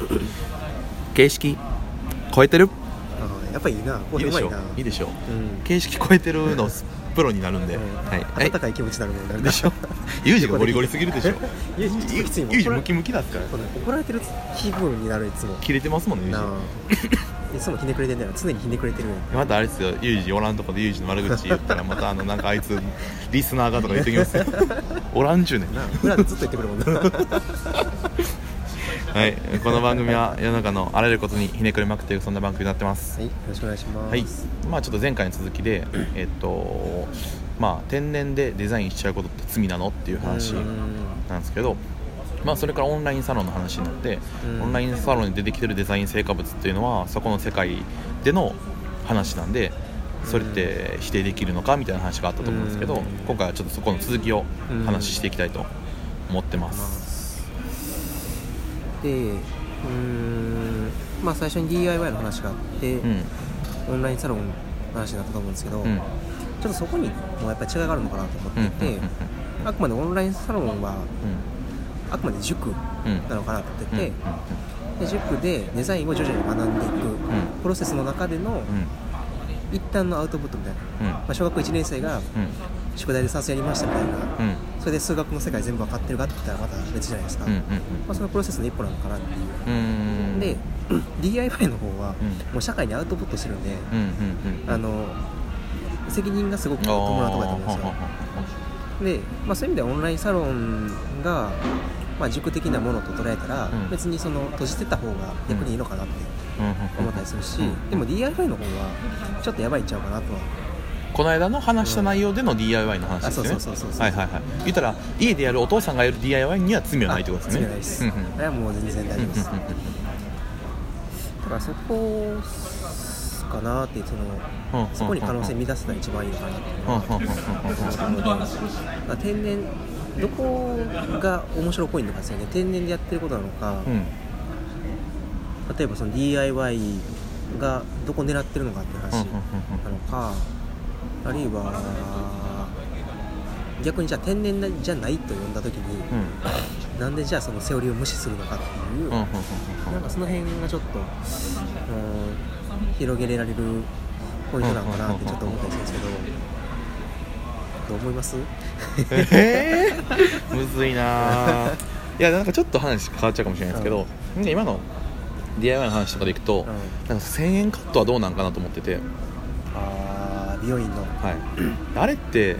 形式？超えてる？あやっぱいいな。こいいでしょ？れうまいな。いいでしょ？うん。形式超えてるのプロになるんで、うん。はい、はい温かい気持ちになるもんね。でしょ？ユージがゴリゴリすぎるでしょ？ユージちょっときついもんユージムキムキだったから。怒られてる気分になるいつも。切れてますもんねユーなあ。いつもひねくれてんだよ。常にひねくれてるまたあれですよ。ユージおらんとこでユージの悪口言ったら またあのなんかあいつリスナーがとか言ってきますよ。おらんちゅうねん。なあ裏でずっと言ってくるもんなはい。この番組は世の中のあらゆることにひねくれまくっているそんな番組になってます。はい。よろしくお願いします。はい、まあちょっと前回の続きで、えっとまあ天然でデザインしちゃうことって罪なのっていう話うん。なんですけど、まあそれからオンラインサロンの話になって、うん。オンラインサロンに出てきてるデザイン成果物っていうのはそこの世界での話なんでそれって否定できるのかみたいな話があったと思うんですけど、うん。今回はちょっとそこの続きを話していきたいと思ってます。でうーんまあ最初に DIY の話があって、うん。オンラインサロンの話になったと思うんですけど、うん。ちょっとそこにもやっぱり違いがあるのかなと思っていて、うんうんうんあくまでオンラインサロンはあくまで塾うんなのかなと思ってて、うんで塾でデザインを徐々に学んでいく、プロセスの中でのうん。一旦のアウトプットみたいな、うん。まあ、小学校1年生がうん宿題で算数やりましたみたいな、うん。それで数学の世界全部分かってるかって言ったらまた別じゃないですか、うんうんまあ、そのプロセスの一歩なのかなっていう。うん。うん。で DIY の方はうん。もう社会にアウトプットしてるんで、うんうんうんあの責任がすごく伴うところだと思うんですよ。で、まあ、そういう意味ではオンラインサロンが、まあ、塾的なものと捉えたら、うん。別にその閉じてた方が逆にいいのかなって思ったりするし、うん。でも DIY の方はちょっとやばいんちゃうかなとはこの間の話した内容での DIY の話ですよね。うそうそうそうそう。はいはいはい。言ったら家でやるお父さんがやる DIY には罪はないってことですね。あ罪はないです、うんうんあれはもう全然大丈夫です、うんうんだからそこかなってその、うんそこに可能性見出すのが一番いいのかなって思う天然どこが面白いのかですよね。天然でやってることなのか、うん。例えばその DIY がどこ狙ってるのかっていう話なのか、あるいは逆にじゃあ天然じゃないと呼んだ時に、なんでじゃあそのセオリーを無視するのかっていう、うんうんうんなんかその辺がちょっと、うん、広げられるポイントなのかなってちょっと思ったりするんですけど、どう思います？えー、むずいな。ぁいやなんかちょっと話変わっちゃうかもしれないですけど、今の DIY の話とかでいくと、うん。なんか1000円カットはどうなんかなと思ってて、美容院の。はい、あれって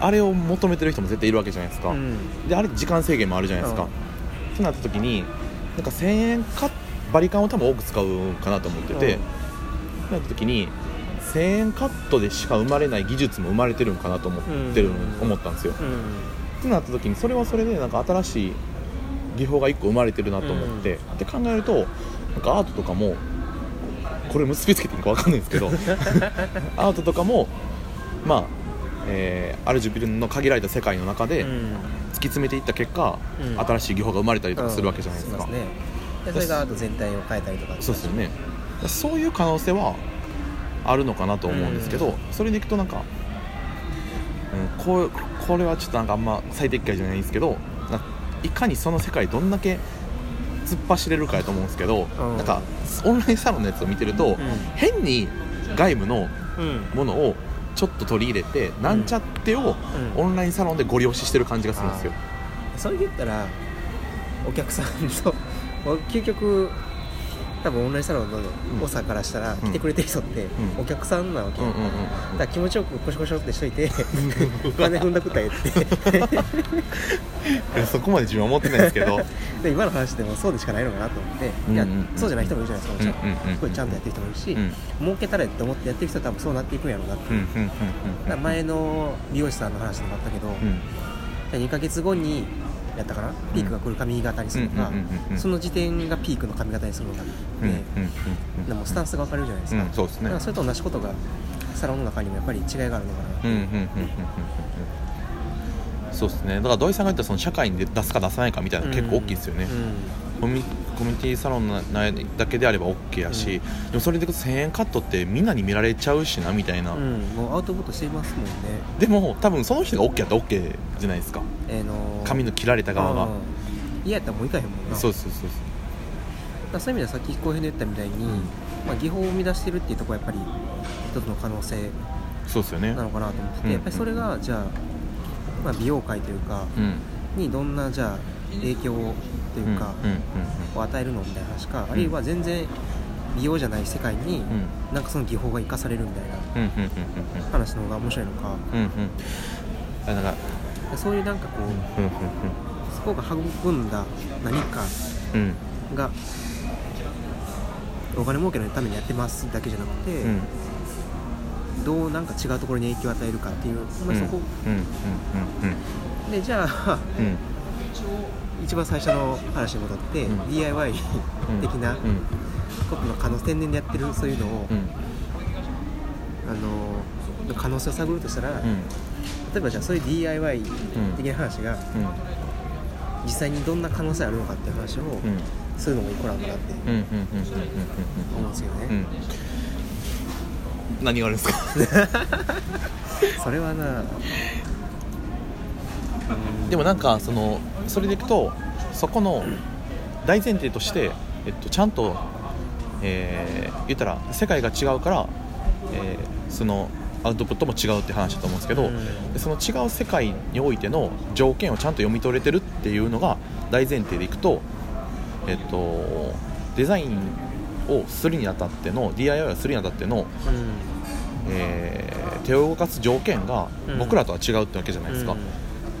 あれを求めてる人も絶対いるわけじゃないですか、うん。であれ時間制限もあるじゃないですか、うん。ってなった時になんか1000円カバリカンを多分多く使うかなと思ってて、うん。ってなった時に1000円カットでしか生まれない技術も生まれてるんかなと思ってる、うん。思ったんですよ、うん。ってなった時にそれはそれでなんか新しい技法が1個生まれてるなと思って、って考えるとなんかアートとかもこれ結びつけていいか分かんないんですけど アートとかもまあ、えーある自分の限られた世界の中でうん。突き詰めていった結果、うん。新しい技法が生まれたりとかするわけじゃないですか、うんね。でそれがあと全体を変えたりとかそうですよね。そういう可能性はあるのかなと思うんですけど、それでいくとなんか、うん、こうこれはちょっとなんかあんま最適解じゃないんですけどないかにその世界どんだけ突っ走れるかやと思うんですけど、うん。なんかオンラインサロンのやつを見てると、変に外部のうん。ものをちょっと取り入れて、なんちゃってをうん。オンラインサロンでご利用ししてる感じがするんですよ、それで言ったらお客さんと究極多分オンラインサロンの多さからしたら、ん。来てくれてる人ってん。お客さんなわけ。だから気持ちよくコシコシってしといてお 金踏んだくったって。え そこまで自分は思ってないですけど。で今の話でもそうでしかないのかなと思って、うんいやそうじゃない人もいるじゃないですかもちろん,、ちゃんとやってる人もいるし、うん。儲けたらって思ってやってる人は多分そうなっていくんやろうなって、う。前の美容師さんの話でもあったけど、うん。じゃあ2ヶ月後にやったかな？ピークが来る髪型にするのか、その時点がピークの髪型にするのかって、うんうんうんでもスタンスが分かれるじゃないですか,、うんそうですね。それと同じことがサロンの中にもやっぱり違いがあるのかな、そうですね。だから土井さんが言ったその社会に出すか出さないかみたいなの結構大きいですよね、コミコミュニティサロンなだけであれば OK やし、うん。でもそれで1000円カットってみんなに見られちゃうしなみたいな、うん、うんもうアウトプットしていますもんね。でも多分その人が OK やったら OK じゃないですか。えーのー髪の切られた側が。うん。嫌やったらもういかへんもんな。そうそうそうそう。らそういう意味ではさっき浩平の言ったみたいに、まあ、技法を生み出してるっていうところはやっぱり一つの可能性そうですよね。なのかなと思ってて、うん。やっぱりそれがじゃあ、まあ、美容界というかうん。にどんなじゃあ影響というか、を与えるのみたいな話か、あるいは全然美容じゃない世界に、うん。なんかその技法が生かされるみたいな話の方が面白いのか。うか。そういうなんかこう、そこが育んだ何かがお金儲けのためにやってますだけじゃなくて、うんどうなんか違うところに影響を与えるかっていう、まあ、そこ。でじゃあ一番最初の話に戻って、うん。DIY うん。的なうん。ことの可能天然でやってるそういうのを、うん。あのの可能性を探るとしたら、うん。例えばじゃあそういう DIY 的な話がうん。実際にどんな可能性あるのかっていう話をうん。するのもいいコラボだって思うんですよね、何があるんですか？それはな。うん。でもなんかそのそれでいくとそこの大前提として、えっと、ちゃんと、えー言ったら世界が違うから、えーそのアウトプットも違うって話だと思うんですけど、うその違う世界においての条件をちゃんと読み取れてるっていうのが大前提でいくと、えっと、デザインをするにあたっての DIY をするにあたっての、うん。えー手を動かす条件がうん。僕らとは違うってわけじゃないですか。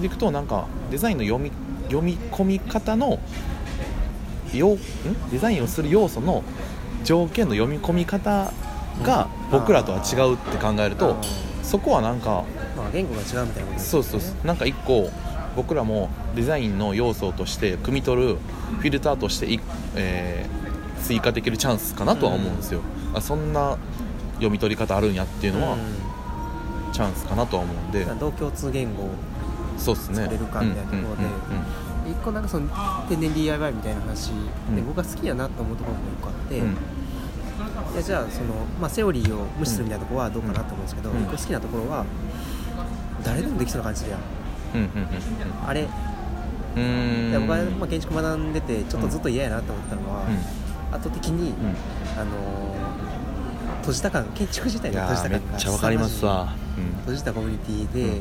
でいくとなんかデザインの読み読み込み方のよん？デザインをする要素の条件の読み込み方が僕らとは違うって考えるとそこはなんかまあ言語が違うみたいなことですそうそうそう。なんか一個僕らもデザインの要素として汲み取るフィルターとしてい、えー追加できるチャンスかなとは思うんですよ、あそんな読み取り方あるんやっていうのはチャンスかなとは思うんで、うん同共通言語そうですね。作れるかみたいなところで。うんうんうん一個なんかその天然 DIY みたいな話で、うん。僕が好きやなと思うところも一個あって、うん。うんいやじゃあその、まあ、セオリーを無視するみたいなところはどうかなと思うんですけど、うん。一個好きなところは誰でもできそうな感じでやん。うんうんあれ、うんうん。いや僕は、まあ、建築学んでてちょっとずっと嫌やなと思ったのは、圧倒的に、あのー閉じた感建築自体いやの閉じた感がっちゃわかりますわ、閉じたコミュニティで、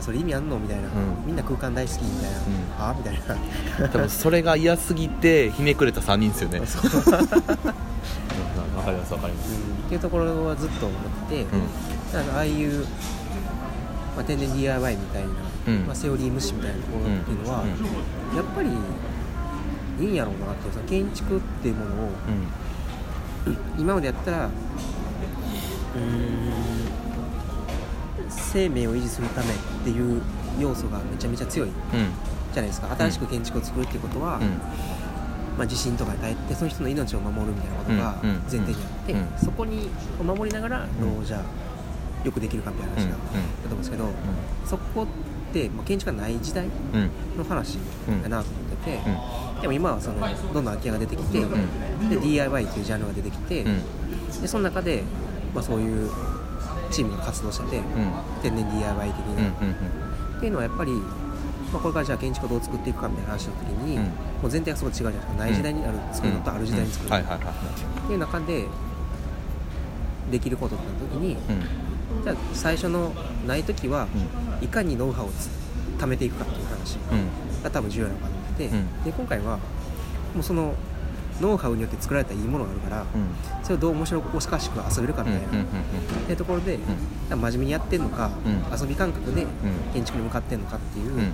それ意味あんの？みたいな、ん。みんな空間大好きみたいな、ん。ああみたいな。うん、多分それが嫌すぎてひねくれた3人ですよね。わかりますわかります。うん。っていうところはずっと思ってて、うん。だからああいう、まあ、天然 DIY みたいな、うん。まあ、セオリー無視みたいなところっていうのは、うん。やっぱりいいんやろうなってその建築っていうものを今までやったらうーん生命を維持するためっていう要素がめちゃめちゃ強いうん。じゃないですか。新しく建築を作るっていうことは、うん。まあ、地震とかに耐えてその人の命を守るみたいなことがうん。うん。前提にあって、うん。そこにを守りながらどうじゃあよくできるかみたいな話が、うんだと思うんですけど、そこって、まあ、建築がない時代うん。うんの話だなと思ってて、うん。でも今はそのどんどん空き家が出てきて、んで DIY というジャンルが出てきて、うん。でその中で、まあ、そういうチームが活動してて、うん。天然 DIY 的な、っていうのはやっぱり、まあ、これからじゃあ建築をどう作っていくかみたいな話の時に、うん。もう前提がすごい違うじゃないですか。ない時代にある作るのとある時代に作るの、っていう中でできることってなった時に、うん。じゃあ最初のない時は、ういかにノウハウをつ貯めていくかっていう話うん。が多分重要なのかなうん。で今回はもうそのノウハウによって作られたいいものがあるから、うん。それをどう面白おかしく遊べるかみたいな、うんうんっていうところで、真面目にやってんのか、うん。遊び感覚でん。建築に向かってんのかっていう、うんうんうん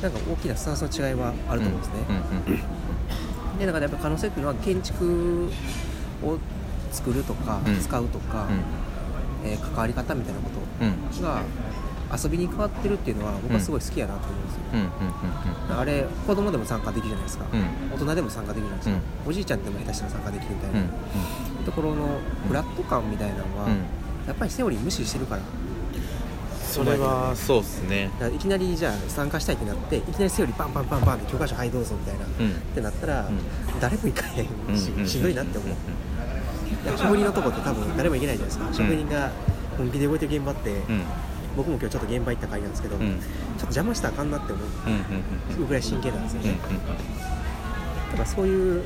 なんか大きなスタンスの違いはあると思うんですね、うんうんでだからやっぱ可能性っていうのは建築を作るとか、うん。使うとか、えー関わり方みたいなこうんうん。とが遊びに変わってるっていうのは僕はすごい好きやなと思うんですよ、あれ子供でも参加できるじゃないですか、うん。大人でも参加できるじゃないですか、おじいちゃんでも下手したら参加できるみたいな、うん。ところのフラット感みたいなのは、うん。やっぱりセオリー無視してるから。それはそうっすね。だからいきなりじゃあ参加したいってなっていきなりセオリーバンバンバンバンって教科書はいどうぞみたいな、うん。ってなったら、うん。誰も行かへんし、うん。しんどいなって思う、いや職人のとこって多分誰も行けないじゃないですか、職人が本気で動いてる現場って、うん僕も今日ちょっと現場行った回なんですけど、うん。ちょっと邪魔したらあかんなって思う。ぐらい真剣なんですようんね、だからそういう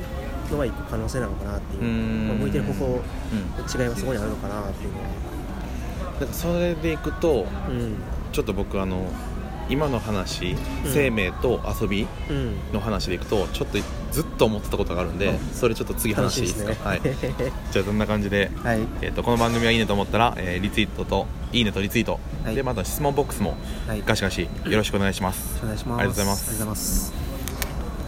のは一個可能性なのかなっていう。うんまあ向いてる方法うん。の違いはそこにあるのかなっていうのはだからそれでいくとうんちょっと僕あの今の話、うん。生命と遊びうん。の話でいくとちょっとずっと思ってたことがあるんであそれちょっと次話していいですか？はいね。じゃあそんな感じで、はい。えー、とこの番組がいいねと思ったら、えーリツイートといいねとリツイート、はい。でまた質問ボックスもはい。ガシガシよろしくお願いします、お願いします。ありがとうございます